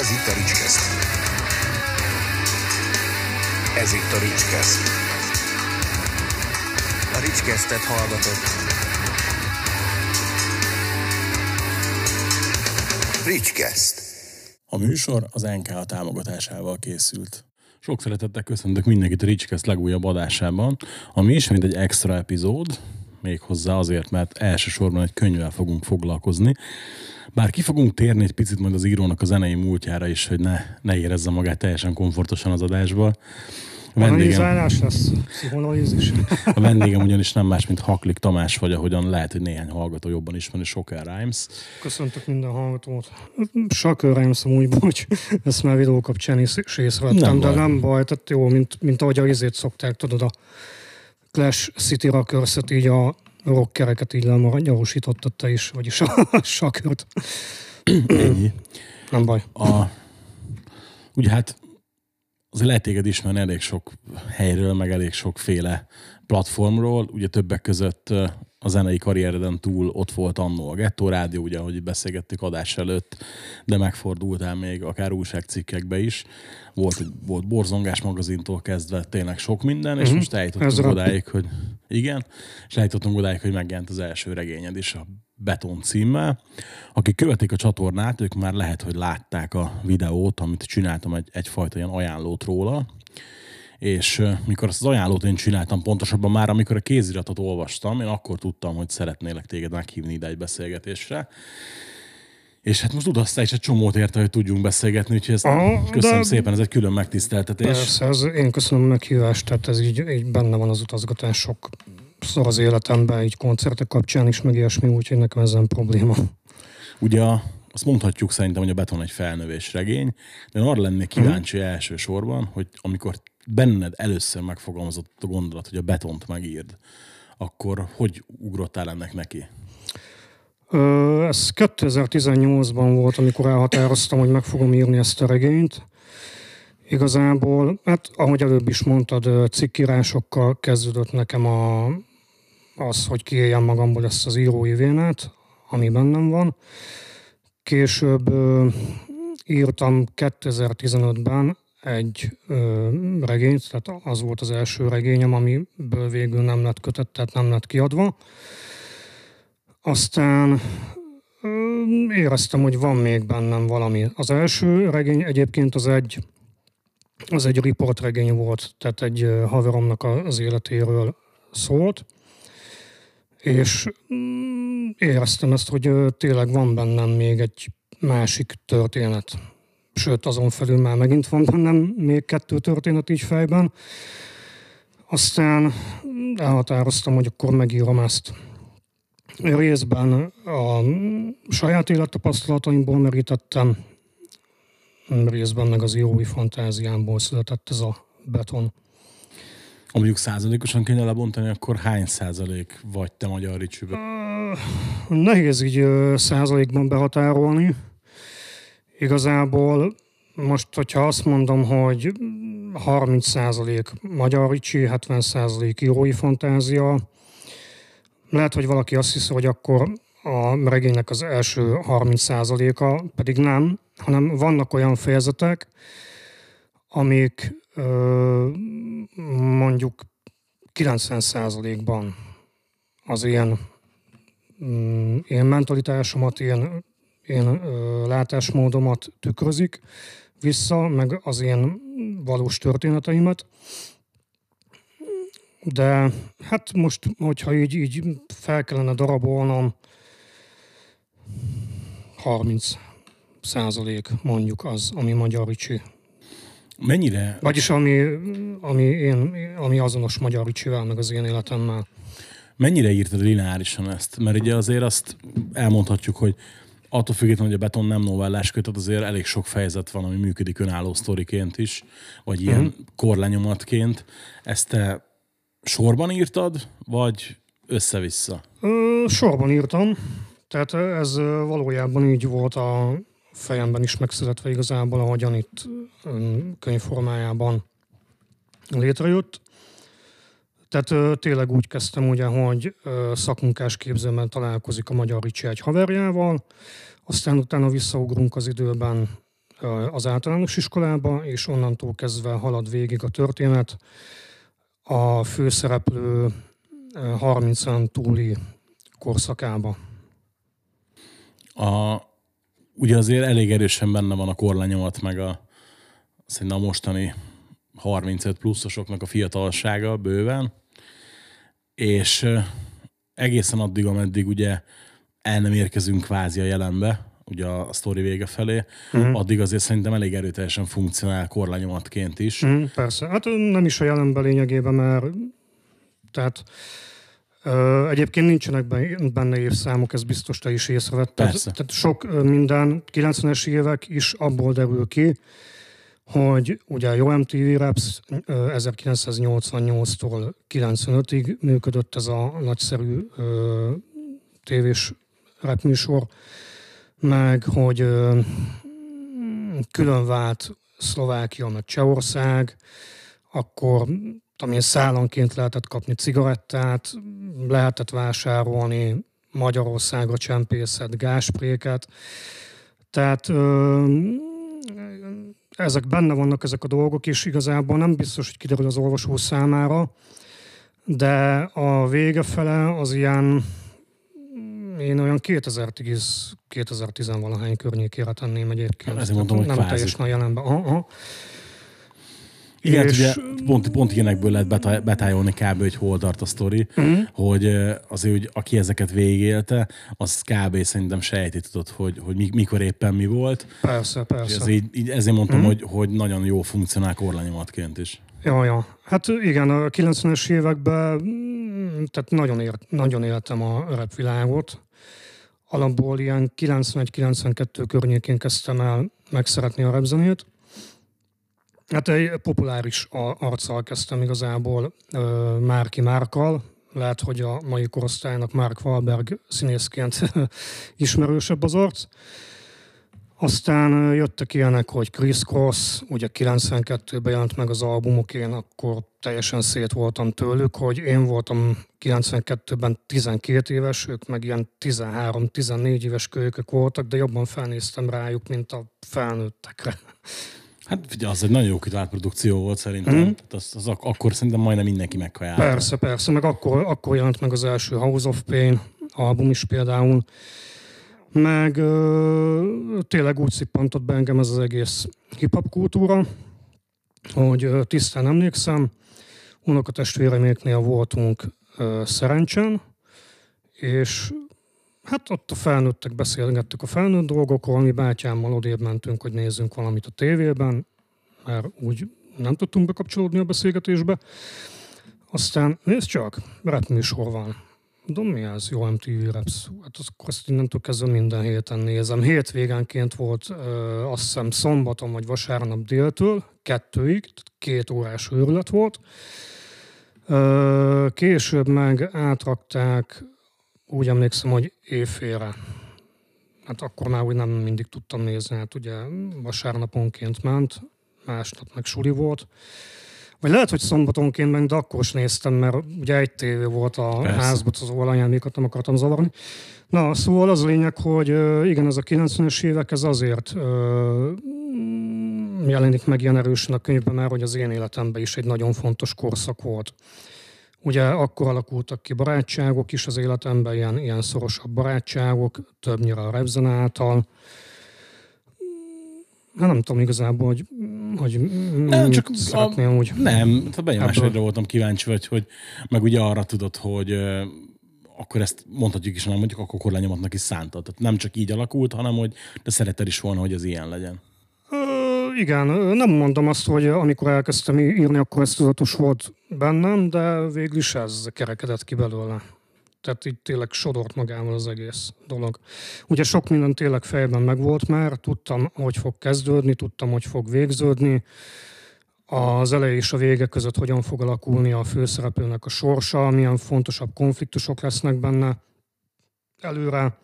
Ez itt a Ricskeszt. Ez itt a Ricskeszt. A Ricskesztet hallgatott. Ricskeszt. A műsor az NK támogatásával készült. Sok szeretettel köszöntök mindenkit a Ricskeszt legújabb adásában, ami ismét egy extra epizód, méghozzá azért, mert elsősorban egy könyvvel fogunk foglalkozni. Bár ki fogunk térni egy picit majd az írónak a zenei múltjára is, hogy ne, ne érezze magát teljesen komfortosan az adásba. Analizálás lesz. A vendégem ugyanis nem más, mint Haklik Tamás, vagy ahogyan lehet, hogy néhány hallgató jobban ismeri, Soker Rhymes. Köszöntök minden hallgatót. Soker Rhymes amúgy, bocs, ezt már videó kapcsán is, észrevettem, de baj. nem baj, tehát jó, mint, mint ahogy a izét szokták, tudod, a Clash City rockers így a rockereket így lemaragyarosítottad te is, vagyis a sakört. Ennyi. Nem baj. A, ugye hát azért lehet téged ismerni elég sok helyről, meg elég sokféle platformról. Ugye többek között a zenei karriereden túl ott volt annó a Gettó Rádió, ugye, ahogy beszélgettük adás előtt, de megfordultál még akár újságcikkekbe is. Volt, volt Borzongás magazintól kezdve tényleg sok minden, és Mhm. most Ez eljutottunk rap. odáig, hogy igen, és eljutottunk odáig, hogy megjelent az első regényed is, a Beton címmel. Akik követik a csatornát, ők már lehet, hogy látták a videót, amit csináltam egy, egyfajta ilyen ajánlót róla, és mikor azt az ajánlót én csináltam, pontosabban már amikor a kéziratot olvastam, én akkor tudtam, hogy szeretnélek téged meghívni ide egy beszélgetésre. És hát most udasztál is egy csomót érte, hogy tudjunk beszélgetni, úgyhogy ezt Aha, köszönöm de- szépen, ez egy külön megtiszteltetés. Persze, ez, én köszönöm a meghívást, tehát ez így, így benne van az utazgatás sok szor az életemben, így koncertek kapcsán is, meg ilyesmi, úgyhogy nekem ez nem probléma. Ugye azt mondhatjuk szerintem, hogy a beton egy felnövés regény, de én arra lennék kíváncsi Mhm. elsősorban, hogy amikor benned először megfogalmazott a gondolat, hogy a betont megírd, akkor hogy ugrottál ennek neki? Ö, Ez 2018-ban volt, amikor elhatároztam, hogy meg fogom írni ezt a regényt. Igazából, hát ahogy előbb is mondtad, cikkírásokkal kezdődött nekem a, az, hogy kiéljem magamból ezt az írói vénát, ami bennem van. Később ö, írtam 2015-ben egy ö, regényt, tehát az volt az első regényem, amiből végül nem lett kötött, tehát nem lett kiadva. Aztán ö, éreztem, hogy van még bennem valami. Az első regény egyébként az egy, az egy riportregény volt, tehát egy haveromnak az életéről szólt, és mm, éreztem ezt, hogy tényleg van bennem még egy másik történet. Sőt, azon felül már megint van bennem még kettő történet így fejben. Aztán elhatároztam, hogy akkor megírom ezt részben a saját élettapasztalataimból merítettem, részben meg az írói fantáziámból született ez a beton. Ha mondjuk százalékosan kéne lebontani, akkor hány százalék vagy te magyar Ricsibe? Nehéz így százalékban behatárolni. Igazából most, hogyha azt mondom, hogy 30 százalék magyar ricsi, 70 százalék írói fantázia, lehet, hogy valaki azt hiszi, hogy akkor a regénynek az első 30 százaléka, pedig nem, hanem vannak olyan fejezetek, amik ö, mondjuk 90 százalékban az ilyen mm, én mentalitásomat, én, én ö, látásmódomat tükrözik vissza, meg az én valós történeteimet. De hát most, hogyha így, így fel kellene darabolnom, 30 százalék mondjuk az, ami magyar ricsi. Mennyire, Vagyis ami, ami, én, ami azonos magyar ricsivel, meg az én életemmel. mennyire írtad lineárisan ezt? Mert ugye azért azt elmondhatjuk, hogy attól függetlenül, hogy a beton nem novellás kötet, azért elég sok fejezet van, ami működik önálló sztoriként is, vagy ilyen Mhm. uh-huh. korlenyomatként. Ezt te sorban írtad, vagy össze-vissza? Ö, sorban írtam, tehát ez valójában így volt a fejemben is megszületve igazából, ahogyan itt könyvformájában létrejött. Tehát ö, tényleg úgy kezdtem ugye, hogy ö, szakmunkás képzőben találkozik a Magyar Ricsi egy haverjával, aztán utána visszaugrunk az időben, az általános iskolába, és onnantól kezdve halad végig a történet a főszereplő 30 túli korszakába. A, ugye azért elég erősen benne van a korlányomat, meg a, szerintem a mostani 35 pluszosoknak a fiatalsága bőven, és egészen addig, ameddig ugye el nem érkezünk kvázi a jelenbe, ugye a sztori vége felé, uh-huh. addig azért szerintem elég erőteljesen funkcionál korlányomatként is. Uh-huh, persze, hát nem is a jelenben lényegében, mert tehát ö, egyébként nincsenek benne évszámok, ez biztos te is észrevetted. Persze. Tehát sok minden, 90-es évek is abból derül ki, hogy ugye a Jó MTV Raps 1988-tól 95-ig működött ez a nagyszerű ö, tévés rap műsor, meg hogy ö, külön vált Szlovákia, meg Csehország, akkor amilyen szállanként lehetett kapni cigarettát, lehetett vásárolni Magyarországra csempészet gáspréket. Tehát ö, ezek benne vannak ezek a dolgok, és igazából nem biztos, hogy kiderül az olvasó számára, de a vége fele az ilyen, én olyan 2010, 2010 valahány környékére tenném egyébként. Ezért mondom, hogy Nem kvázi. teljesen a jelenben. Aha, aha. Igen, És- ugye pont, pont ilyenekből lehet betá- betájolni kb. hogy hol tart a sztori, mm. hogy azért, hogy aki ezeket végélte, az kb. szerintem sejti tudod, hogy, hogy mi- mikor éppen mi volt. Persze, persze. ez így, így ezért mondtam, mm. hogy, hogy nagyon jó funkcionál korlányomatként is. Ja, ja. Hát igen, a 90-es években mm, tehát nagyon, ért, nagyon éltem a rap világot. Alapból ilyen 91-92 környékén kezdtem el megszeretni a rapzenét. Hát egy populáris arccal kezdtem igazából, Márki Márkal. Lehet, hogy a mai korosztálynak Mark Wahlberg színészként ismerősebb az arc. Aztán jöttek ilyenek, hogy Chris Cross, ugye 92-ben jelent meg az albumok, én akkor teljesen szét voltam tőlük, hogy én voltam 92-ben 12 éves, ők meg ilyen 13-14 éves kölykök voltak, de jobban felnéztem rájuk, mint a felnőttekre. Hát figyelj, az egy nagyon jó kitalált produkció volt szerintem. Mm. Az, az ak- akkor szerintem majdnem mindenki megkajálta. Persze, persze, meg akkor, akkor jelent meg az első House of Pain album is például, meg ö, tényleg úgy szippantott be engem ez az egész hip-hop kultúra, hogy ö, tisztán emlékszem, unokatestvéreméknél voltunk ö, szerencsen, és hát ott a felnőttek beszélgettük a felnőtt dolgokról, mi bátyámmal odébb mentünk, hogy nézzünk valamit a tévében, mert úgy nem tudtunk bekapcsolódni a beszélgetésbe. Aztán nézd csak, rap műsor van. Mondom, mi ez? Jó MTV Raps. Hát az, azt innentől kezdve minden héten nézem. Hétvégánként volt, ö, azt hiszem szombaton vagy vasárnap déltől, kettőig, tehát két órás őrület volt. Ö, később meg átrakták, úgy emlékszem, hogy éjfélre. Hát akkor már úgy nem mindig tudtam nézni, hát ugye vasárnaponként ment, másnap meg suli volt. Vagy lehet, hogy szombatonként meg, de akkor is néztem, mert ugye egy tévé volt a Persze. házban, az anyámékat nem akartam zavarni. Na, szóval az a lényeg, hogy igen, ez a 90-es évek, ez azért jelenik meg ilyen erősen a könyvben, mert hogy az én életemben is egy nagyon fontos korszak volt. Ugye akkor alakultak ki barátságok is az életemben, ilyen, ilyen szorosabb barátságok, többnyire a Repzen által. Hát nem tudom igazából, hogy, hogy Nem, csak a- szeretném úgy. Nem, a benyomásodra Ebből. voltam kíváncsi, vagy, hogy meg ugye arra tudod, hogy akkor ezt mondhatjuk is, hanem mondjuk akkor korlányomatnak is szántad. Tehát nem csak így alakult, hanem hogy de szereted is volna, hogy ez ilyen legyen. Igen, nem mondom azt, hogy amikor elkezdtem írni, akkor ez tudatos volt bennem, de végül is ez kerekedett ki belőle. Tehát így tényleg sodort magával az egész dolog. Ugye sok minden tényleg fejben megvolt már, tudtam, hogy fog kezdődni, tudtam, hogy fog végződni, az eleje és a vége között hogyan fog alakulni a főszereplőnek a sorsa, milyen fontosabb konfliktusok lesznek benne előre.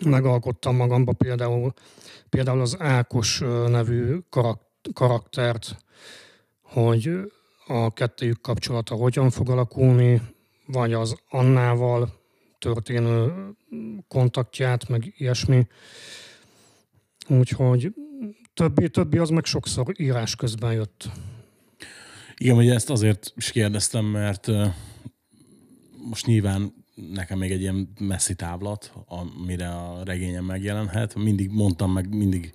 Megalkottam magamba például, például az Ákos nevű karak- karaktert, hogy a kettőjük kapcsolata hogyan fog alakulni, vagy az Annával történő kontaktját, meg ilyesmi. Úgyhogy többi, többi az meg sokszor írás közben jött. Igen, ugye ezt azért is kérdeztem, mert most nyilván nekem még egy ilyen messzi távlat, amire a regényem megjelenhet. Mindig mondtam meg, mindig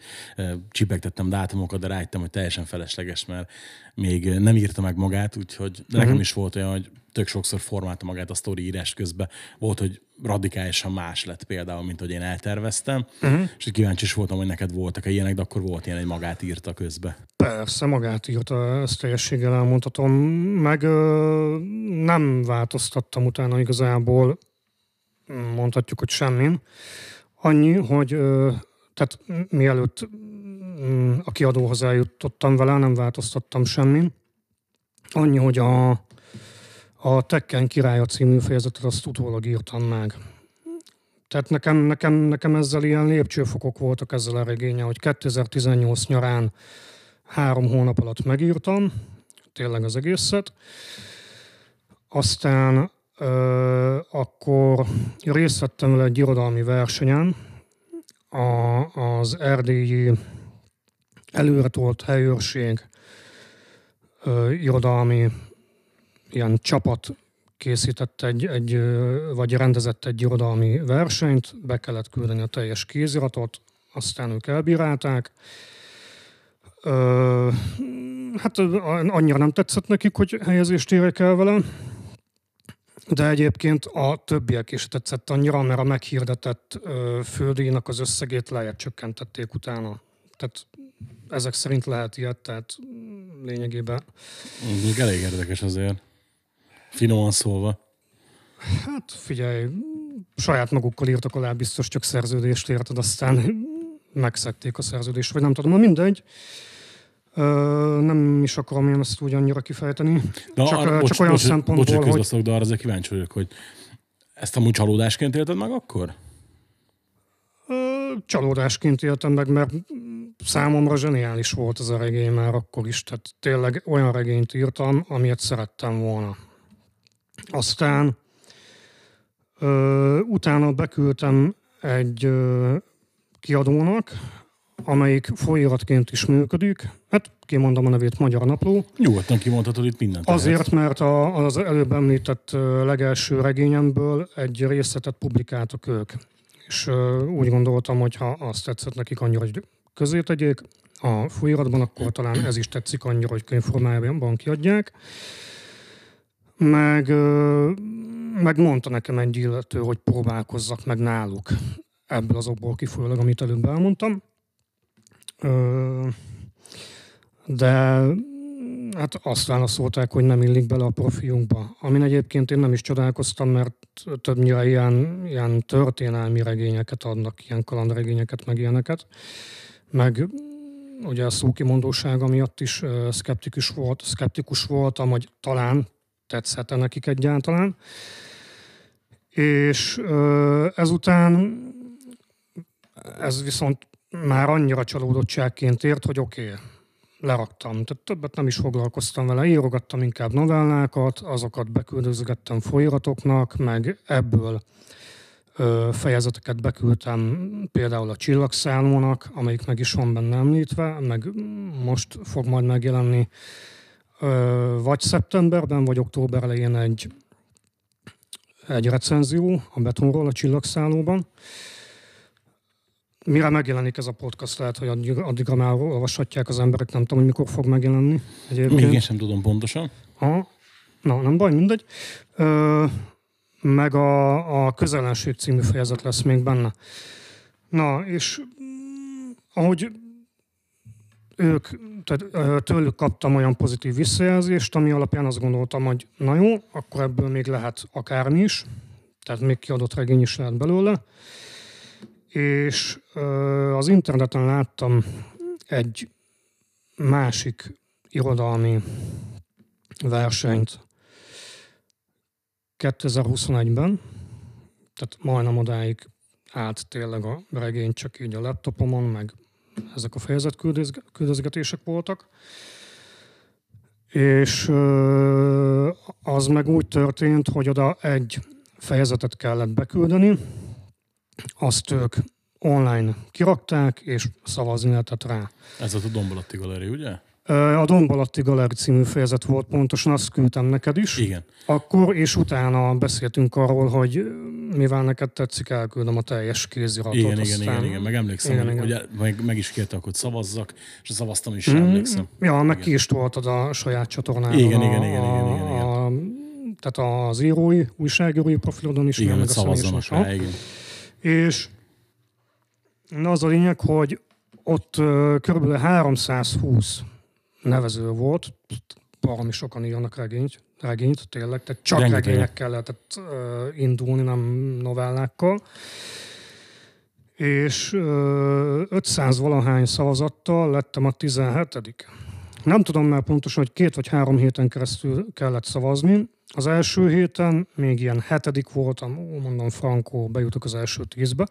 csipegtettem dátumokat, de rájöttem, hogy teljesen felesleges, mert még nem írta meg magát, úgyhogy de nekem Mhm. is volt olyan, hogy tök sokszor formálta magát a sztori írás közben. Volt, hogy radikálisan más lett például, mint hogy én elterveztem, uh-huh. és hogy kíváncsi is voltam, hogy neked voltak-e ilyenek, de akkor volt ilyen, egy magát írta közbe. Persze, magát írta, ezt teljességgel elmondhatom. Meg ö, nem változtattam utána igazából, mondhatjuk, hogy semmin. Annyi, hogy ö, tehát mielőtt mm, a kiadóhoz eljutottam vele, nem változtattam semmin. Annyi, hogy a, a Tekken királya című fejezetet azt utólag írtam meg. Tehát nekem, nekem, nekem ezzel ilyen lépcsőfokok voltak ezzel a regénye, hogy 2018 nyarán három hónap alatt megírtam, tényleg az egészet. Aztán ö, akkor részt vettem vele egy irodalmi versenyen, a, az erdélyi előretolt helyőrség ö, irodalmi ilyen csapat készített egy, egy, vagy rendezett egy irodalmi versenyt, be kellett küldeni a teljes kéziratot, aztán ők elbírálták, Ö, hát annyira nem tetszett nekik, hogy helyezést érek el vele, de egyébként a többiek is tetszett annyira, mert a meghirdetett földíjnak az összegét lejjebb csökkentették utána. Tehát ezek szerint lehet ilyet, tehát mm, lényegében Még elég érdekes azért. Finoman szólva. Hát figyelj, saját magukkal írtak alá, biztos csak szerződést érted, aztán megszekték a szerződést, vagy nem tudom, mindegy. Ö, nem is akarom én ezt úgy annyira kifejteni. De csak, arra, ö, bocs, csak olyan bocs, szempontból, bocs, hogy közbeszólok, de arra azért kíváncsi vagyok, hogy ezt amúgy csalódásként élted meg akkor? ö, csalódásként éltem meg, mert számomra zseniális volt ez a regény már akkor is. Tehát tényleg olyan regényt írtam, amilyet szerettem volna. Aztán ö, utána beküldtem egy ö, kiadónak, amelyik folyóiratként is működik. Hát kimondom a nevét, Magyar Napló. Nyugodtan kimondhatod itt mindent. lehet. Azért, mert a, az előbb említett legelső regényemből egy részletet publikáltak ők. És ö, úgy gondoltam, hogy ha azt tetszett nekik annyira, hogy közé tegyék a folyóiratban, akkor talán ez is tetszik annyira, hogy könyvformájában kiadják. Meg, meg mondta nekem egy illető, hogy próbálkozzak meg náluk ebből az okból kifolyólag, amit előbb elmondtam. De hát azt válaszolták, hogy nem illik bele a profiunkba. Amin egyébként én nem is csodálkoztam, mert többnyire ilyen, ilyen történelmi regényeket adnak, ilyen kalandregényeket, meg ilyeneket. Meg ugye a szókimondósága miatt is szkeptikus, volt, szkeptikus voltam, hogy talán tetszhet nekik egyáltalán. És ezután ez viszont már annyira csalódottságként ért, hogy oké, okay, leraktam. Tehát többet nem is foglalkoztam vele, írogattam inkább novellákat, azokat beküldözgettem folyiratoknak, meg ebből fejezeteket beküldtem például a Csillagszállónak, amelyik meg is van benne említve, meg most fog majd megjelenni vagy szeptemberben, vagy október elején egy, egy recenzió a betonról a Csillagszállóban. Mire megjelenik ez a podcast, lehet, hogy addig, addigra már olvashatják az emberek, nem tudom, hogy mikor fog megjelenni. Egyébként. Még én sem tudom pontosan. Aha. Na, nem baj, mindegy. Ö, meg a, a közelenség című fejezet lesz még benne. Na, és mm, ahogy ők, tehát tőlük kaptam olyan pozitív visszajelzést, ami alapján azt gondoltam, hogy na jó, akkor ebből még lehet akármi is, tehát még kiadott regény is lehet belőle. És az interneten láttam egy másik irodalmi versenyt 2021-ben, tehát majdnem odáig állt tényleg a regény csak így a laptopomon, meg ezek a fejezet küldözgetések voltak. És az meg úgy történt, hogy oda egy fejezetet kellett beküldeni, azt ők online kirakták, és szavazni lehetett rá. Ez a Dombalatti Galeri, ugye? A Dombalatti Galeri című fejezet volt pontosan, azt küldtem neked is. Igen. Akkor, és utána beszéltünk arról, hogy mivel neked tetszik, elküldöm a teljes kéziratot. Igen, igen, aztán... igen, igen, meg emlékszem, Igen, hogy, igen. meg, meg is kértek, hogy szavazzak, és szavaztam is, Mm, emlékszem. Ja, meg Igen. ki is toltad a saját csatornádon. Igen, a, igen, igen, igen, igen, igen. A, tehát az írói, újságírói profilodon is, Igen, meg szavazzanak rá, igen. És na az a lényeg, hogy ott körülbelül 320 nevező volt, baromi sokan írnak regényt, regényt tényleg, tehát csak Rengeteg. regényekkel lehetett ö, indulni, nem novellákkal. És ö, 500 valahány szavazattal lettem a 17 Nem tudom már pontosan, hogy két vagy három héten keresztül kellett szavazni. Az első héten még ilyen hetedik voltam, ó, mondom, frankó, bejutok az első tízbe,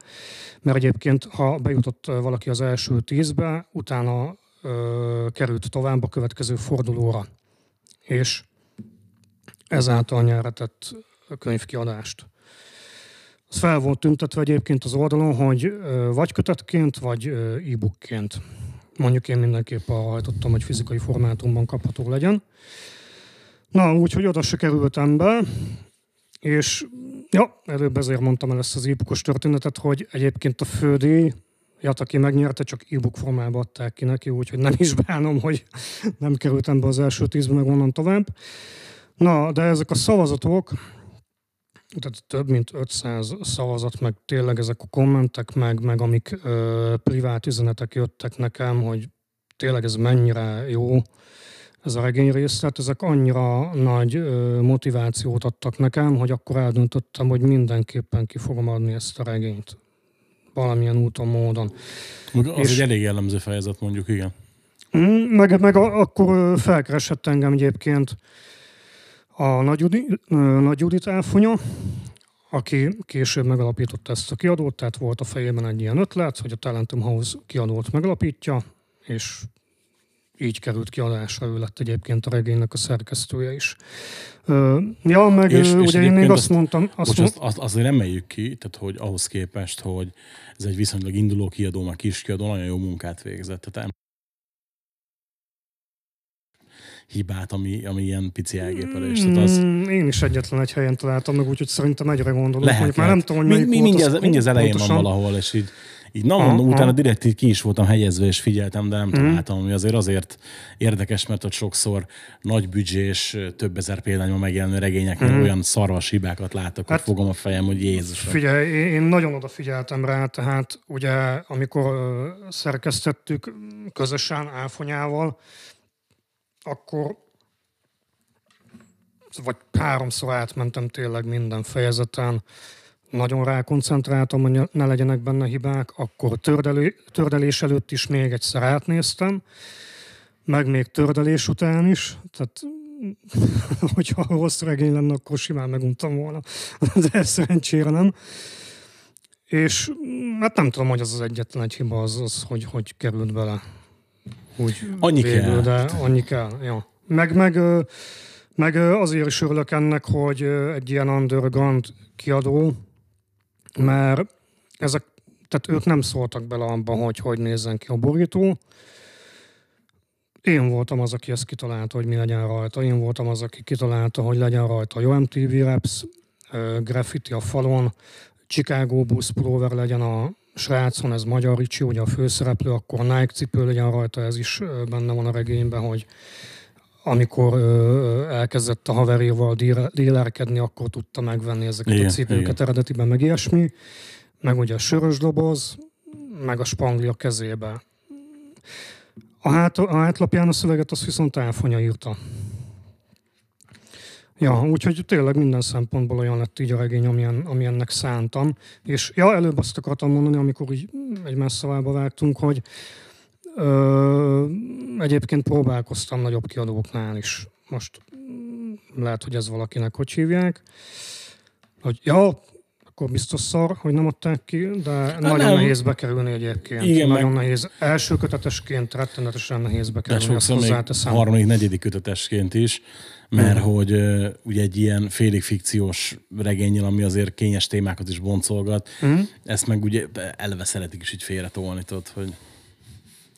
mert egyébként, ha bejutott valaki az első tízbe, utána ö, került tovább a következő fordulóra, és ezáltal nyeretett könyvkiadást. Az fel volt tüntetve egyébként az oldalon, hogy ö, vagy kötetként, vagy e-bookként. Mondjuk én mindenképp arra hajtottam, hogy fizikai formátumban kapható legyen. Na, úgyhogy oda se kerültem be, és ja, előbb ezért mondtam el ezt az e-bookos történetet, hogy egyébként a fődíj, Jat, aki megnyerte, csak e-book formában adták ki neki, úgyhogy nem is bánom, hogy nem kerültem be az első tízbe, meg onnan tovább. Na, de ezek a szavazatok, tehát több mint 500 szavazat, meg tényleg ezek a kommentek, meg, meg amik ö, privát üzenetek jöttek nekem, hogy tényleg ez mennyire jó, ez a regény részlet, ezek annyira nagy ö, motivációt adtak nekem, hogy akkor eldöntöttem, hogy mindenképpen ki fogom adni ezt a regényt. Valamilyen úton, módon. Az És- egy elég jellemző fejezet, mondjuk, igen. Mm, Meg, meg a, akkor felkeresett engem egyébként a Nagy, Judi, ö, Nagy Judit Áfonya, aki később megalapította ezt a kiadót, tehát volt a fejében egy ilyen ötlet, hogy a Talentum House kiadót megalapítja, és így került kiadásra, ő lett egyébként a regénynek a szerkesztője is. Ö, ja, meg És- és, és ugye én még azt azt- mondtam, azt Bocs, azt, azt azért emeljük ki, tehát hogy ahhoz képest, hogy ez egy viszonylag induló kiadó, meg kis kiadó, nagyon jó munkát végzett. Tehát hibát, ami, ami ilyen pici elgépelés. Tehát az Mm, én is egyetlen egy helyen találtam meg, úgyhogy szerintem egyre gondolok. lehet, már nem tudom, hogy Mi- mi, mindjárt, az mindjárt az elején pontosan. van valahol, és így, így na mondom, utána aha. direkt így ki is voltam hegyezve, és figyeltem, de nem Mhm. találtam, ami azért azért érdekes, mert ott sokszor nagy büdzsés, több ezer példányban megjelenő regényeknél Mhm. olyan szarvas hibákat látok, hogy Hát- fogom a fejem, hogy Jézus. Figyelj, én nagyon odafigyeltem rá, tehát ugye amikor szerkesztettük közösen Áfonyával, akkor vagy háromszor átmentem tényleg minden fejezeten, nagyon rákoncentráltam, hogy ne legyenek benne hibák, akkor tördelé, tördelés előtt is még egyszer átnéztem, meg még tördelés után is, tehát hogyha rossz regény lenne, akkor simán meguntam volna, de szerencsére nem. És hát nem tudom, hogy az az egyetlen egy hiba az, az hogy, hogy került bele. Úgy Annyi kell. de annyi kell. Ja. Meg, meg, meg azért is örülök ennek, hogy egy ilyen underground kiadó, mert ezek, tehát ők nem szóltak bele abba, hogy hogy nézzen ki a borító. Én voltam az, aki ezt kitalálta, hogy mi legyen rajta. Én voltam az, aki kitalálta, hogy legyen rajta jó MTV Raps, graffiti a falon, Chicago Bulls pulóver legyen a srácon, ez Magyar Ricsi, ugye a főszereplő, akkor Nike cipő legyen rajta, ez is benne van a regényben, hogy amikor ö, elkezdett a haverjával dílerkedni, akkor tudta megvenni ezeket Igen, a cipőket igen. eredetiben, meg ilyesmi. Meg ugye a sörös doboz, meg a spangli a kezébe. A, hát, a hátlapján a szöveget azt viszont Áfonya írta. Ja, úgyhogy tényleg minden szempontból olyan lett így a regény, amilyen, amilyennek szántam. És ja, előbb azt akartam mondani, amikor így egymás szavába vágtunk, hogy ö, egyébként próbálkoztam nagyobb kiadóknál is. Most lehet, hogy ez valakinek hogy hívják. Hogy ja, akkor biztos szar, hogy nem adták ki, de nagyon nem. nehéz bekerülni egyébként. Igen, nagyon meg- nehéz. Első kötetesként rettenetesen nehéz De bekerülni, azt sokszor még harmadik, negyedik kötetesként is, mert Mhm. hogy ugye egy ilyen félig fikciós regényel, ami azért kényes témákat is boncolgat, Mhm. ezt meg ugye eleve szeretik is így félretolni, tudod, hogy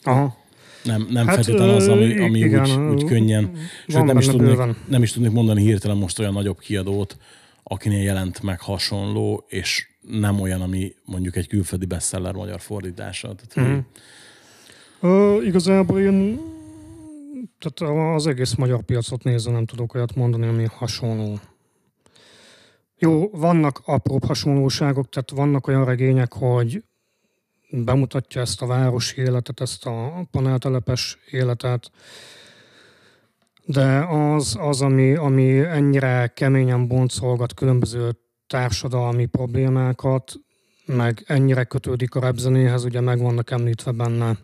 Aha. nem, nem Hát, feltétlenül az, ami, ami igen, úgy, úgy könnyen. Sőt, nem is, tudnék, bőven. nem is tudnék mondani hirtelen most olyan nagyobb kiadót, akinél jelent meg hasonló, és nem olyan, ami mondjuk egy külföldi bestseller magyar fordítása. Tehát, hogy Ö, igazából én tehát az egész magyar piacot nézve nem tudok olyat mondani, ami hasonló. Jó, vannak apróbb hasonlóságok, tehát vannak olyan regények, hogy bemutatja ezt a városi életet, ezt a paneltelepes életet, de az, az ami, ami ennyire keményen boncolgat különböző társadalmi problémákat, meg ennyire kötődik a repzenéhez, ugye meg vannak említve benne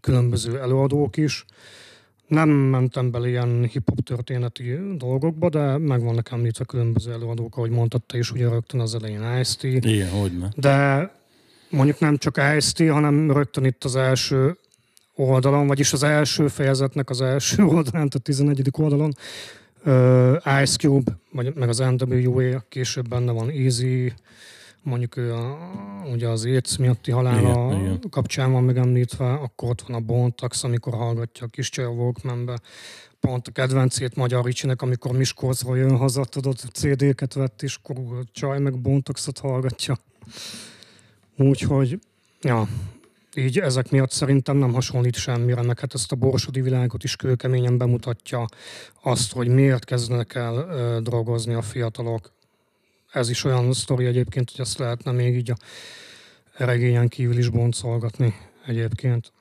különböző előadók is. Nem mentem bele ilyen hip-hop történeti dolgokba, de meg vannak említve különböző előadók, ahogy mondtad te is, ugye rögtön az elején ice igen, hogy ne. de mondjuk nem csak ice hanem rögtön itt az első oldalon, vagyis az első fejezetnek az első oldalán, tehát a 11. oldalon, uh, Ice Cube, vagy, meg az NWA, később benne van Easy, mondjuk ő a, ugye az AIDS miatti halála Igen, igen. kapcsán van megemlítve, akkor ott van a Bontax, amikor hallgatja a kis csaj a Walkmanbe, pont a kedvencét Magyar Ricsinek, amikor Miskolcról jön haza, tudod, CD-ket vett, és akkor a csaj meg Bontaxot hallgatja. Úgyhogy, ja, így ezek miatt szerintem nem hasonlít semmire, meg hát ezt a borsodi világot is kőkeményen bemutatja azt, hogy miért kezdenek el ö, drogozni a fiatalok. Ez is olyan sztori egyébként, hogy ezt lehetne még így a regényen kívül is boncolgatni egyébként.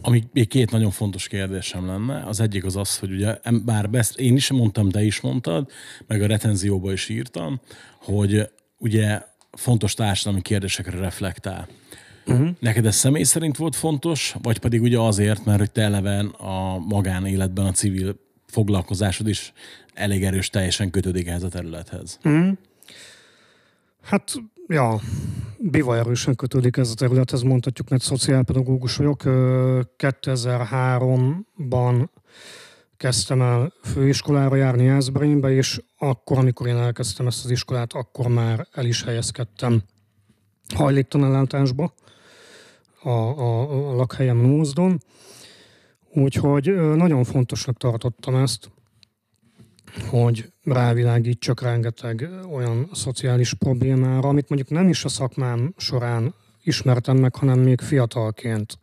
Ami még két nagyon fontos kérdésem lenne. Az egyik az az, hogy ugye, bár ezt én is mondtam, te is mondtad, meg a recenzióba is írtam, hogy ugye fontos társadalmi kérdésekre reflektál. Uh-huh. Neked ez személy szerint volt fontos, vagy pedig ugye azért, mert hogy te eleven a magánéletben a civil foglalkozásod is elég erős, teljesen kötődik ehhez a területhez. Hát, ja, bivaj erősen kötődik ez a területhez, mondhatjuk, mert szociálpedagógus vagyok. Ö, 2003-ban kezdtem el főiskolára járni Jászberénybe, és akkor, amikor én elkezdtem ezt az iskolát, akkor már el is helyezkedtem hajléktalanellátásba a, a, a lakhelyem Nózdon. Úgyhogy nagyon fontosnak tartottam ezt, hogy rávilágítsak rengeteg olyan szociális problémára, amit mondjuk nem is a szakmám során ismertem meg, hanem még fiatalként.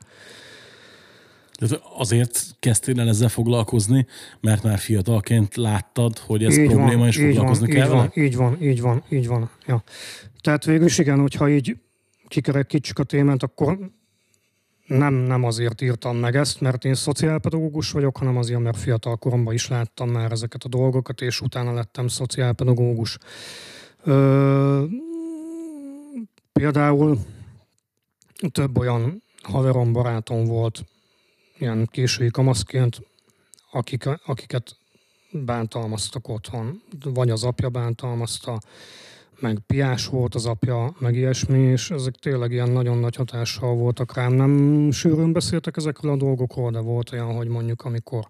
Tehát azért kezdtél el ezzel foglalkozni, mert már fiatalként láttad, hogy ez így probléma, van, és így foglalkozni van, kell így vele? van, így van, így van, így van. Ja. Tehát végül is igen, hogyha így kikerekítsük a témát, akkor nem, nem azért írtam meg ezt, mert én szociálpedagógus vagyok, hanem azért, mert fiatal koromban is láttam már ezeket a dolgokat, és utána lettem szociálpedagógus. Ö, például több olyan haverom, barátom volt, ilyen késői kamaszként, akik, akiket bántalmaztak otthon. Vagy az apja bántalmazta, meg piás volt az apja, meg ilyesmi, és ezek tényleg ilyen nagyon nagy hatással voltak rám. Nem sűrűn beszéltek ezekről a dolgokról, de volt olyan, hogy mondjuk amikor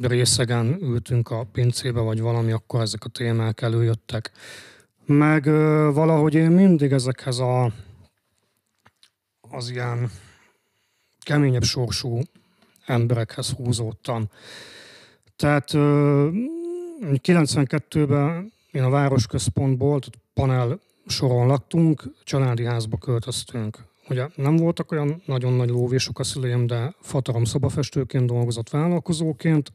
részegen ültünk a pincébe, vagy valami, akkor ezek a témák előjöttek. Meg valahogy én mindig ezekhez a, az ilyen keményebb sorsú emberekhez húzódtam. Tehát ö, 92-ben én a városközpontból, tehát panel soron laktunk, családi házba költöztünk. Ugye nem voltak olyan nagyon nagy lóvésok a szüleim, de fatarom szobafestőként dolgozott vállalkozóként,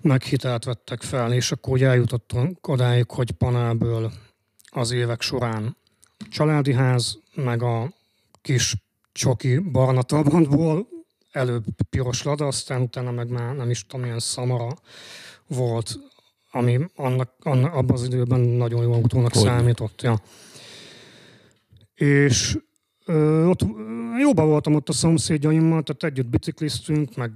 meg hitelt vettek fel, és akkor ugye eljutottunk odáig, hogy panelből az évek során családi ház, meg a kis csoki barna trabantból előbb piros lada, aztán utána meg már nem is tudom, milyen szamara volt, ami annak, annak abban az időben nagyon jó autónak Hogyne. számított. Ja. És ö, ott jóban voltam ott a szomszédjaimmal, tehát együtt bicikliztünk, meg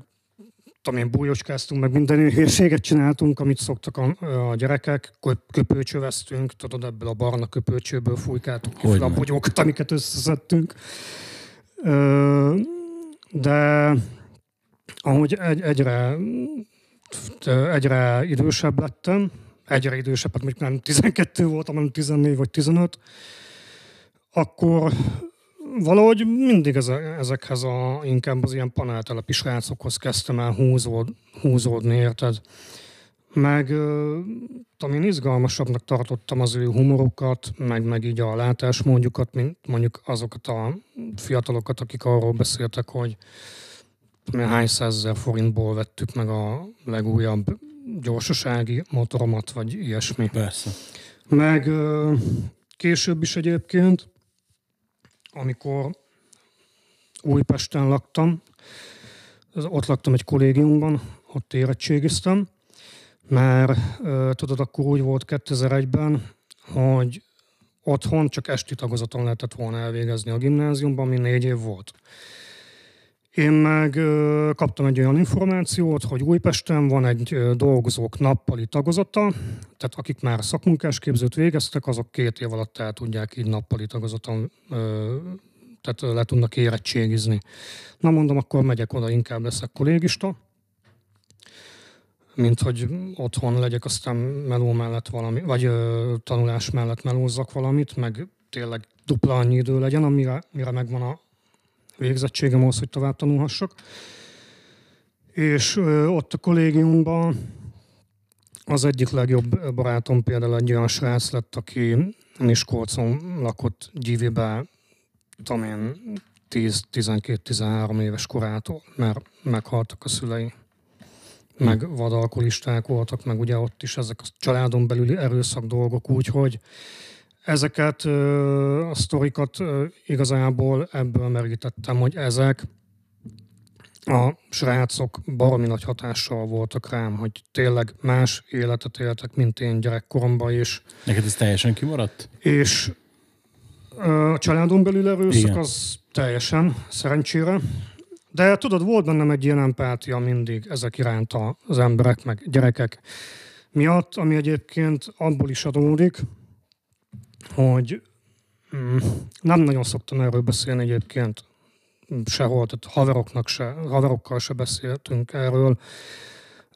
tudom én, bújóskáztunk, meg minden hírséget csináltunk, amit szoktak a, a gyerekek, Köp- köpőcsöveztünk, tudod, ebből a barna köpőcsőből fújkáltuk ki a bogyókat, amiket összeszedtünk. De ahogy egy, egyre, egyre idősebb lettem, egyre idősebb, hát mondjuk nem 12 voltam, hanem 14 vagy 15, akkor valahogy mindig eze, ezekhez a, inkább az ilyen paneltelepi srácokhoz kezdtem el húzód, húzódni, érted? Meg tudom, én izgalmasabbnak tartottam az ő humorukat, meg, meg így a látásmódjukat, mint mondjuk azokat a fiatalokat, akik arról beszéltek, hogy én, hány százezer forintból vettük meg a legújabb gyorsasági motoromat, vagy ilyesmi. Persze. Meg később is egyébként, amikor Újpesten laktam, ott laktam egy kollégiumban, ott érettségiztem, mert tudod, akkor úgy volt 2001-ben, hogy otthon csak esti tagozaton lehetett volna elvégezni a gimnáziumban, ami négy év volt. Én meg kaptam egy olyan információt, hogy Újpesten van egy dolgozók nappali tagozata, tehát akik már szakmunkásképzőt végeztek, azok két év alatt el tudják így nappali tagozaton, tehát le tudnak érettségizni. Na mondom, akkor megyek oda, inkább leszek kollégista, mint hogy otthon legyek, aztán meló mellett valami, vagy ö, tanulás mellett melózzak valamit, meg tényleg dupla annyi idő legyen, amire, mire megvan a végzettségem ahhoz, hogy tovább tanulhassak. És ö, ott a kollégiumban az egyik legjobb barátom például egy olyan srác lett, aki Miskolcon lakott Gyívibe, tudom én, 10-12-13 éves korától, mert meghaltak a szülei. Meg vadalkolisták voltak, meg ugye ott is ezek a családon belüli erőszak dolgok, úgyhogy ezeket a sztorikat igazából ebből merítettem, hogy ezek a srácok baromi nagy hatással voltak rám, hogy tényleg más életet éltek, mint én gyerekkoromban is. Neked ez teljesen kimaradt? És a családon belül erőszak Igen. az teljesen, szerencsére. De tudod, volt bennem egy ilyen empátia mindig ezek iránt az emberek, meg gyerekek miatt, ami egyébként abból is adódik, hogy mm, nem nagyon szoktam erről beszélni egyébként sehol, tehát haveroknak se, haverokkal se beszéltünk erről.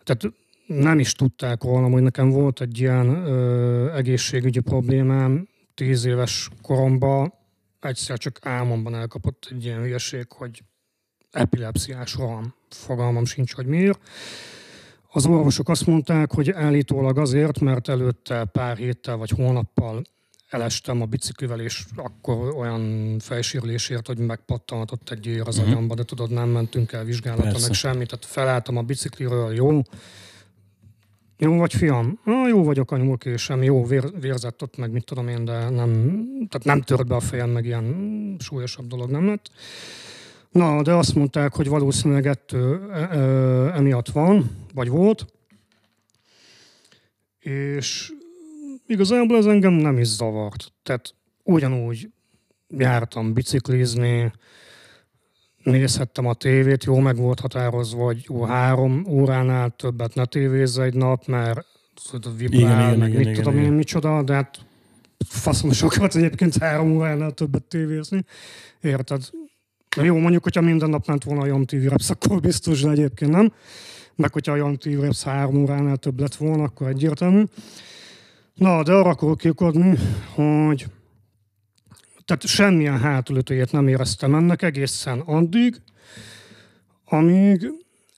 Tehát nem is tudták rólam, hogy nekem volt egy ilyen ö, egészségügyi problémám tíz éves koromban, egyszer csak álmomban elkapott egy ilyen hülyeség, hogy epilepsziás roham. Fogalmam sincs, hogy miért. Az orvosok azt mondták, hogy állítólag azért, mert előtte pár héttel vagy hónappal elestem a biciklivel, és akkor olyan fejsérülésért, hogy megpattanhatott egy ér az Mhm. agyamba, de tudod, nem mentünk el vizsgálatra, Persze. meg semmit, tehát felálltam a bicikliről, jó, jó vagy fiam? Ah, jó vagyok, anyu, oké, semmi, jó, vér, vérzett ott meg, mit tudom én, de nem, tehát nem tört be a fejem, meg ilyen súlyosabb dolog nem lett. Na, de azt mondták, hogy valószínűleg ettől e, e, emiatt van, vagy volt, és igazából ez engem nem is zavart. Tehát ugyanúgy jártam biciklizni, nézhettem a tévét, jó meg volt határozva, hogy jó három óránál többet ne tévézz egy nap, mert vibrál, igen, meg igen, mit igen, tudom igen. én, micsoda, de hát faszom sokat egyébként három óránál többet tévézni. Érted? Na Jó, mondjuk, hogyha minden nap ment volna a Jam TV Reps, akkor biztos, de egyébként nem. Meg hogyha a Jam TV Reps három óránál több lett volna, akkor egyértelmű. Na, de arra akarok kikodni, hogy tehát semmilyen hátulütőjét nem éreztem ennek egészen addig, amíg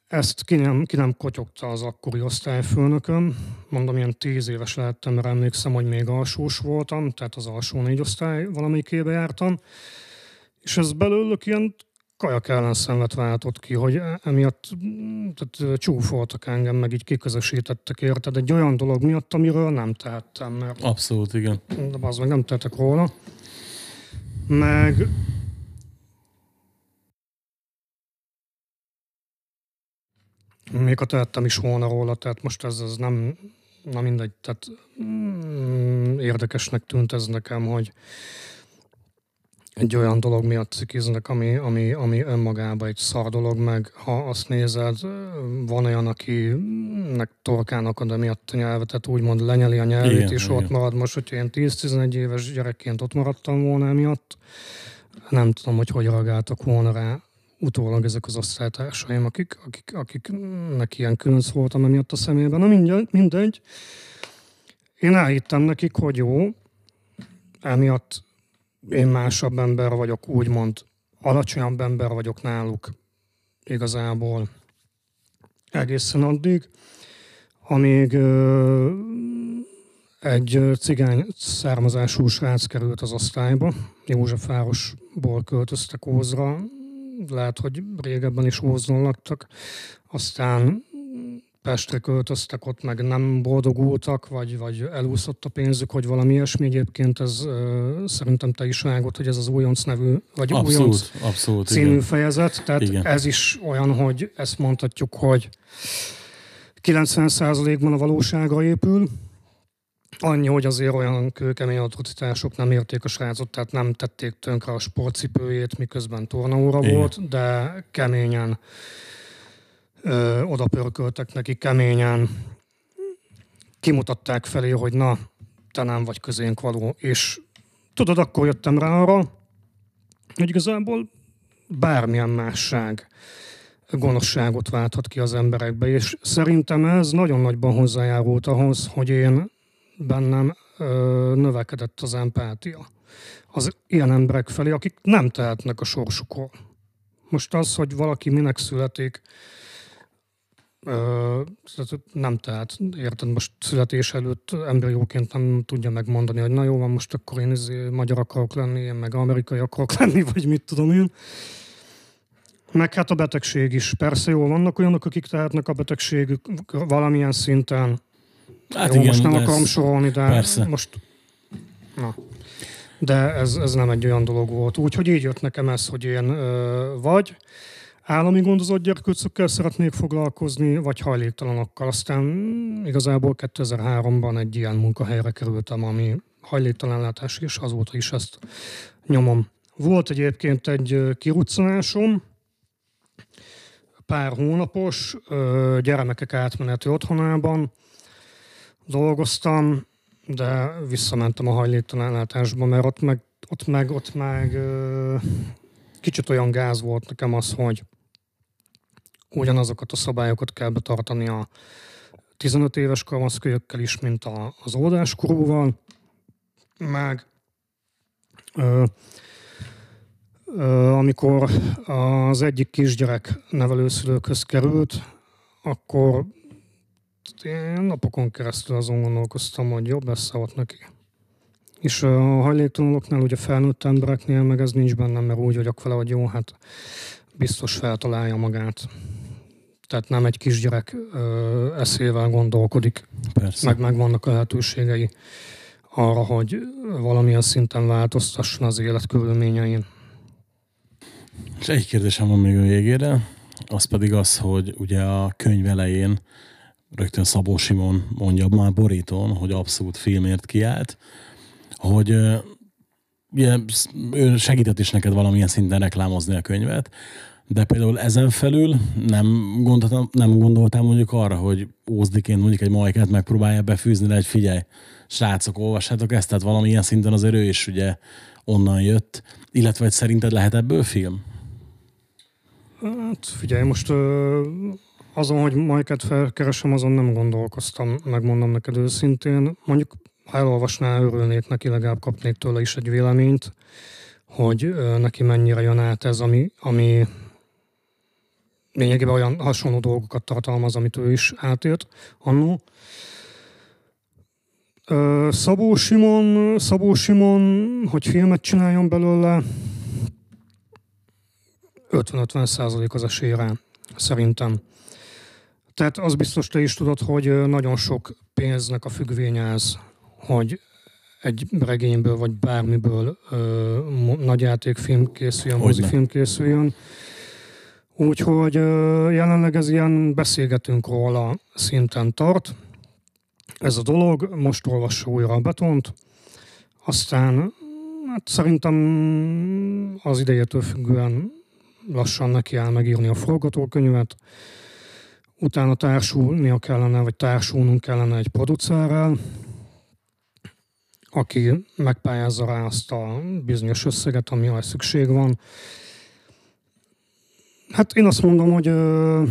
ezt ki nem, ki nem kotyogta az akkori osztályfőnököm. Mondom, ilyen tíz éves lehettem, mert emlékszem, hogy még alsós voltam, tehát az alsó négy osztály valamelyikébe jártam. És ez belőlük ilyen kajak ellenszenvet váltott ki, hogy emiatt mm, tehát csúfoltak engem, meg így kiközösítettek érted egy olyan dolog miatt, amiről nem tehettem, mert Abszolút, igen. de az meg nem tettek róla. Meg még ha tehettem is volna róla, tehát most ez, ez nem, na mindegy, tehát mm, érdekesnek tűnt ez nekem, hogy egy olyan dolog miatt cikiznek, ami, ami, ami önmagában egy szar dolog, meg ha azt nézed, van olyan, akinek torkán akad emiatt a nyelvet, tehát úgymond lenyeli a nyelvét, Igen, és igen. ott marad. Most, hogyha én 10-11 éves gyerekként ott maradtam volna emiatt, nem tudom, hogy hogy reagáltak volna rá utólag ezek az osztálytársaim, akik, akik, akiknek ilyen különc voltam emiatt a szemében. Na mindegy, mindegy. Én elhittem nekik, hogy jó, emiatt én másabb ember vagyok, úgymond alacsonyabb ember vagyok náluk igazából egészen addig, amíg ö, egy cigány származású srác került az osztályba. Józsefvárosból költöztek Ózra, lehet, hogy régebben is Ózon laktak. Aztán Pestre költöztek, ott meg nem boldogultak, vagy, vagy elúszott a pénzük, hogy valami ilyesmi. Egyébként ez szerintem te is vágod, hogy ez az újonc nevű, vagy újonc Abszolút, abszolút, című igen. fejezet. Tehát Igen. ez is olyan, hogy ezt mondhatjuk, hogy 90%-ban a valóságra épül, Annyi, hogy azért olyan kőkemény atrocitások nem érték a srácot, tehát nem tették tönkre a sportcipőjét, miközben tornaóra Igen. volt, de keményen ö, oda pörköltek neki, keményen kimutatták felé, hogy na, te nem vagy közénk való. És tudod, akkor jöttem rá arra, hogy igazából bármilyen másság gonoszságot válthat ki az emberekbe, és szerintem ez nagyon nagyban hozzájárult ahhoz, hogy én bennem ö, növekedett az empátia az ilyen emberek felé, akik nem tehetnek a sorsukról. Most az, hogy valaki minek születik, tehát nem tehet. Érted, most születés előtt embrióként nem tudja megmondani, hogy na jó van, most akkor én izé magyar akarok lenni, én meg amerikai akarok lenni, vagy mit tudom én. Meg hát a betegség is. Persze jó, vannak olyanok, akik tehetnek a betegségük valamilyen szinten, Hát Jó, igen, most nem ez- akarom sorolni, de persze. most... Na. De ez, ez nem egy olyan dolog volt. Úgyhogy így jött nekem ez, hogy én ö, vagy állami gondozott gyerkőcökkel szeretnék foglalkozni, vagy hajléktalanokkal. Aztán igazából 2003-ban egy ilyen munkahelyre kerültem, ami hajléktalanlátás, és azóta is ezt nyomom. Volt egyébként egy kiruccanásom, pár hónapos gyermekek átmeneti otthonában, dolgoztam, de visszamentem a hajléktalanlátásba, mert ott meg, ott meg, ott meg kicsit olyan gáz volt nekem az, hogy ugyanazokat a szabályokat kell betartani a 15 éves kamaszkölyökkel is, mint a, az óvodáskorúval, meg ö, ö, amikor az egyik kisgyerek nevelőszülőkhöz került, akkor én napokon keresztül azon gondolkoztam, hogy jobb lesz ott neki. És a hajléktalanoknál, ugye felnőtt embereknél meg ez nincs bennem, mert úgy vagyok vele, hogy jó, hát biztos feltalálja magát. Tehát nem egy kisgyerek ö, eszével gondolkodik, Persze. meg megvannak a lehetőségei arra, hogy valamilyen szinten változtasson az élet körülményein. És egy kérdésem van még a végére, az pedig az, hogy ugye a könyv elején rögtön Szabó Simon mondja már borítón, hogy abszolút filmért kiállt, hogy ugye, ő segített is neked valamilyen szinten reklámozni a könyvet, de például ezen felül nem gondoltam, nem gondoltam mondjuk arra, hogy ózdiként mondjuk egy majkát megpróbálja befűzni, de egy figyelj, srácok, olvassátok ezt, tehát valamilyen szinten azért ő is ugye onnan jött, illetve hogy szerinted lehet ebből film? Hát figyelj, most azon, hogy Majket felkeresem, azon nem gondolkoztam, megmondom neked őszintén. Mondjuk, ha elolvasná, örülnék neki, legalább kapnék tőle is egy véleményt, hogy neki mennyire jön át ez, ami, ami lényegében olyan hasonló dolgokat tartalmaz, amit ő is átélt annó. Szabó Simon, Szabó Simon, hogy filmet csináljon belőle, 50-50 százalék az esély rá, szerintem. Tehát az biztos te is tudod, hogy nagyon sok pénznek a függvénye ez, hogy egy regényből vagy bármiből ö, nagyjátékfilm készüljön, mozifilm készüljön. Úgyhogy jelenleg ez ilyen beszélgetünk róla szinten tart. Ez a dolog, most olvassa újra a betont, aztán Hát szerintem az idejétől függően lassan neki áll megírni a forgatókönyvet, utána társulnia kellene, vagy társulnunk kellene egy producerrel, aki megpályázza rá azt a bizonyos összeget, amire szükség van. Hát én azt mondom, hogy ö,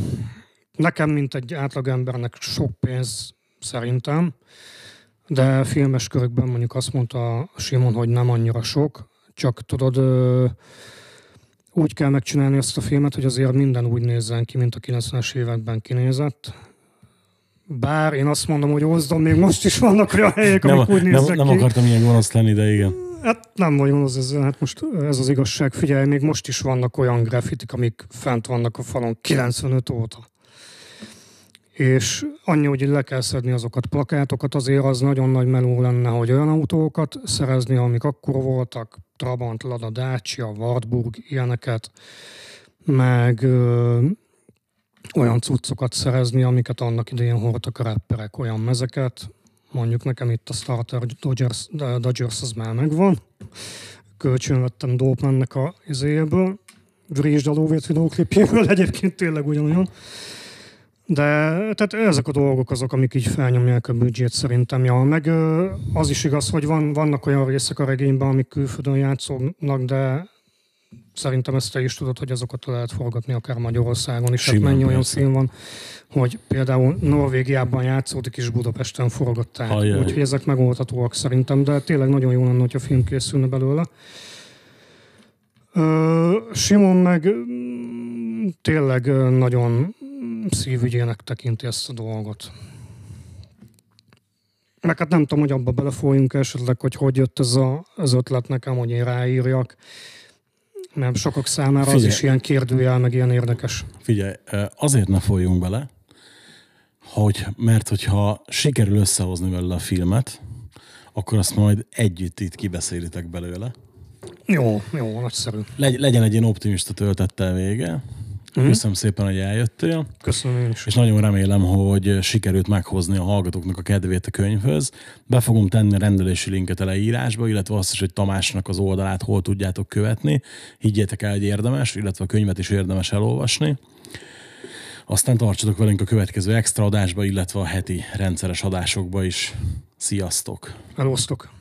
nekem, mint egy átlagembernek sok pénz szerintem, de filmes körökben mondjuk azt mondta Simon, hogy nem annyira sok, csak tudod, ö, úgy kell megcsinálni ezt a filmet, hogy azért minden úgy nézzen ki, mint a 90-es években kinézett. Bár én azt mondom, hogy Ózdon még most is vannak olyan helyek, Nem, amik úgy nem, néznek nem ki. akartam ilyen gonosz lenni, de igen. Hát nem vagy gonosz ezzel, hát most ez az igazság. Figyelj, még most is vannak olyan grafitik, amik fent vannak a falon 95 óta. És annyi, hogy le kell szedni azokat plakátokat, azért az nagyon nagy meló lenne, hogy olyan autókat szerezni, amik akkor voltak, Trabant, Lada, Dacia, Wartburg, ilyeneket, meg ö, olyan cuccokat szerezni, amiket annak idején hordtak a rapperek, olyan mezeket, mondjuk nekem itt a Starter Dodgers, Dodgers az már megvan. Kölcsön vettem Dopemannek a izéből, Vrízsd a lóvét videóklipjéből, egyébként tényleg ugyanolyan. De tehát ezek a dolgok azok, amik így felnyomják a büdzsét szerintem. Ja, meg az is igaz, hogy van, vannak olyan részek a regényben, amik külföldön játszódnak, de szerintem ezt te is tudod, hogy azokat lehet forgatni akár Magyarországon is. Hát Simán, mennyi olyan film van, hogy például Norvégiában játszódik és Budapesten forgatták. Ajaj. Úgyhogy ezek megoldhatóak szerintem, de tényleg nagyon jó lenne, hogyha film készülne belőle. Simon meg mm, tényleg nagyon szívügyének tekinti ezt a dolgot. Meg hát nem tudom, hogy abba belefolyjunk esetleg, hogy hogy jött ez az ötlet nekem, hogy én ráírjak. Mert sokak számára az Figyelj. is ilyen kérdőjel, meg ilyen érdekes. Figyelj, azért ne folyjunk bele, hogy, mert hogyha sikerül összehozni belőle a filmet, akkor azt majd együtt itt kibeszélitek belőle. Jó, jó, nagyszerű. Legy, legyen egy ilyen optimista töltettel vége. Mhm. Köszönöm szépen, hogy eljöttél, Köszönöm én is. és nagyon remélem, hogy sikerült meghozni a hallgatóknak a kedvét a könyvhöz. Be fogom tenni a rendelési linket a leírásba, illetve azt is, hogy Tamásnak az oldalát hol tudjátok követni. Higgyétek el, hogy érdemes, illetve a könyvet is érdemes elolvasni. Aztán tartsatok velünk a következő extra adásba, illetve a heti rendszeres adásokba is. Sziasztok! Elosztok.